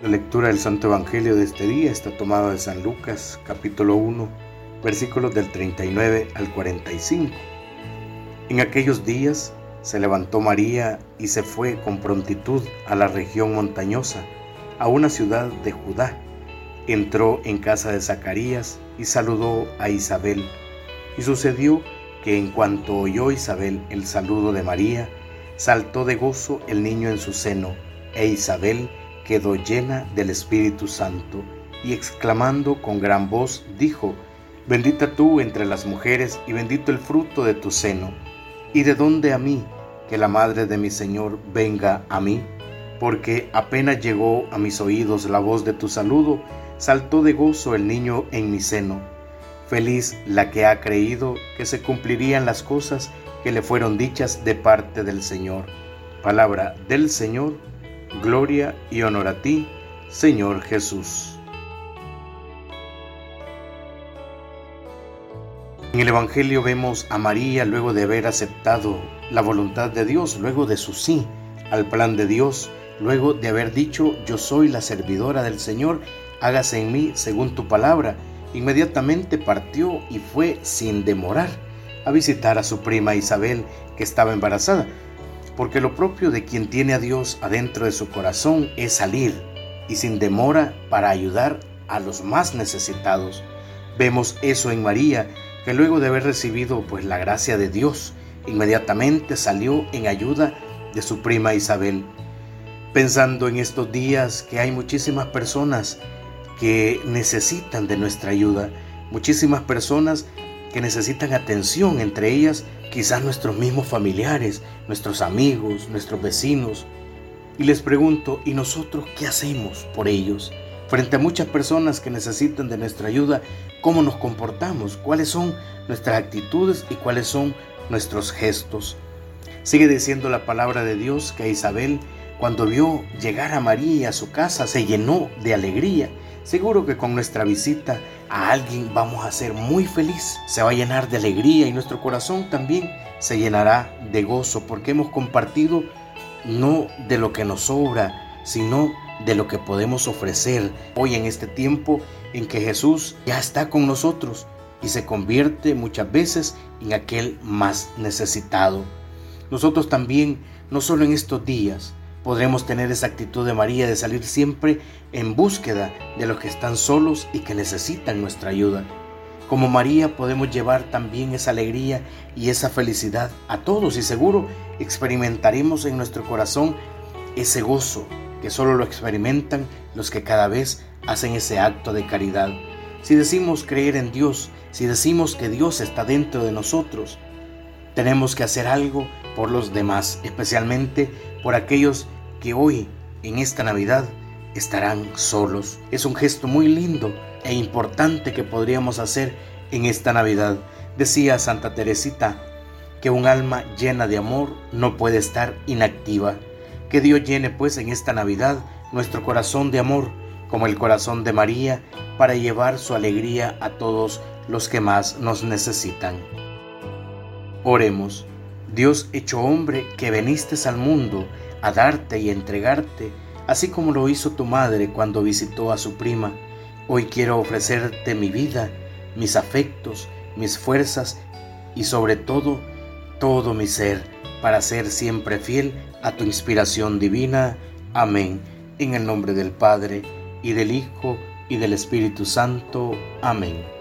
La lectura del Santo Evangelio de este día está tomada de San Lucas, capítulo 1, versículos del 39 al 45. En aquellos días se levantó María y se fue con prontitud a la región montañosa, a una ciudad de Judá. Entró en casa de Zacarías y saludó a Isabel. Y sucedió que en cuanto oyó Isabel el saludo de María, saltó de gozo el niño en su seno, e Isabel quedó llena del Espíritu Santo y exclamando con gran voz dijo, Bendita tú entre las mujeres y bendito el fruto de tu seno. ¿Y de dónde a mí que la madre de mi Señor venga a mí? Porque apenas llegó a mis oídos la voz de tu saludo, saltó de gozo el niño en mi seno. Feliz la que ha creído que se cumplirían las cosas que le fueron dichas de parte del Señor. Palabra del Señor Gloria y honor a ti, Señor Jesús. En el Evangelio vemos a María luego de haber aceptado la voluntad de Dios, luego de su sí al plan de Dios, luego de haber dicho, yo soy la servidora del Señor, hágase en mí según tu palabra, inmediatamente partió y fue sin demorar a visitar a su prima Isabel, que estaba embarazada porque lo propio de quien tiene a Dios adentro de su corazón es salir y sin demora para ayudar a los más necesitados. Vemos eso en María, que luego de haber recibido pues la gracia de Dios, inmediatamente salió en ayuda de su prima Isabel. Pensando en estos días que hay muchísimas personas que necesitan de nuestra ayuda, muchísimas personas que necesitan atención, entre ellas quizás nuestros mismos familiares, nuestros amigos, nuestros vecinos. Y les pregunto, ¿y nosotros qué hacemos por ellos? Frente a muchas personas que necesitan de nuestra ayuda, ¿cómo nos comportamos? ¿Cuáles son nuestras actitudes y cuáles son nuestros gestos? Sigue diciendo la palabra de Dios que Isabel, cuando vio llegar a María a su casa, se llenó de alegría. Seguro que con nuestra visita a alguien vamos a ser muy feliz, se va a llenar de alegría y nuestro corazón también se llenará de gozo porque hemos compartido no de lo que nos sobra, sino de lo que podemos ofrecer hoy en este tiempo en que Jesús ya está con nosotros y se convierte muchas veces en aquel más necesitado. Nosotros también, no solo en estos días, podremos tener esa actitud de María de salir siempre en búsqueda de los que están solos y que necesitan nuestra ayuda. Como María podemos llevar también esa alegría y esa felicidad a todos y seguro experimentaremos en nuestro corazón ese gozo que solo lo experimentan los que cada vez hacen ese acto de caridad. Si decimos creer en Dios, si decimos que Dios está dentro de nosotros, tenemos que hacer algo por los demás, especialmente por aquellos que hoy, en esta Navidad, estarán solos. Es un gesto muy lindo e importante que podríamos hacer en esta Navidad. Decía Santa Teresita que un alma llena de amor no puede estar inactiva. Que Dios llene pues en esta Navidad nuestro corazón de amor, como el corazón de María, para llevar su alegría a todos los que más nos necesitan. Oremos, Dios hecho hombre que veniste al mundo a darte y entregarte, así como lo hizo tu madre cuando visitó a su prima. Hoy quiero ofrecerte mi vida, mis afectos, mis fuerzas y sobre todo todo mi ser para ser siempre fiel a tu inspiración divina. Amén. En el nombre del Padre, y del Hijo, y del Espíritu Santo. Amén.